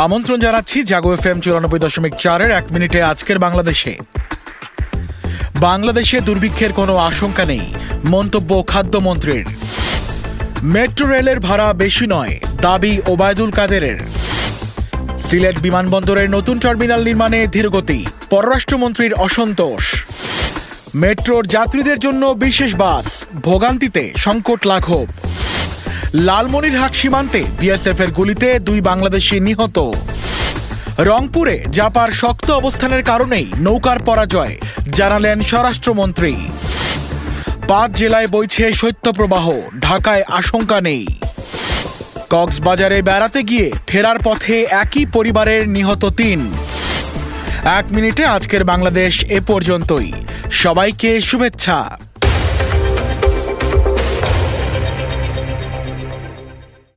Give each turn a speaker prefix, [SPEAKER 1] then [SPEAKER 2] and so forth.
[SPEAKER 1] আমন্ত্রণ জানাচ্ছি জাগো F M চুরানব্বই দশমিক চারের এক মিনিটে আজকের বাংলাদেশে। বাংলাদেশে দুর্ভিক্ষের কোনো আশঙ্কা নেই, মন্তব্য খাদ্যমন্ত্রীর। মেট্রো রেলের ভাড়া বেশি নয়, দাবি ওবায়দুল কাদেরের। সিলেট বিমানবন্দরের নতুন টার্মিনাল নির্মাণে ধীরগতি, পররাষ্ট্রমন্ত্রীর অসন্তোষ। মেট্রোর যাত্রীদের জন্য বিশেষ বাস, ভোগান্তিতে সংকট লাঘব। লালমনিরহাট সীমান্তে বিএসএফ এর গুলিতে দুই বাংলাদেশি নিহত। রংপুরে জাপার শক্ত অবস্থানের কারণেই নৌকার পরাজয়, জানালেন স্বরাষ্ট্রমন্ত্রী। পাঁচ জেলায় বইছে শৈত্যপ্রবাহ, ঢাকায় আশঙ্কা নেই। কক্সবাজারে বেড়াতে গিয়ে ফেরার পথে একই পরিবারের নিহত তিন। এক মিনিটে আজকের বাংলাদেশ এ পর্যন্তই। সবাইকে শুভেচ্ছা।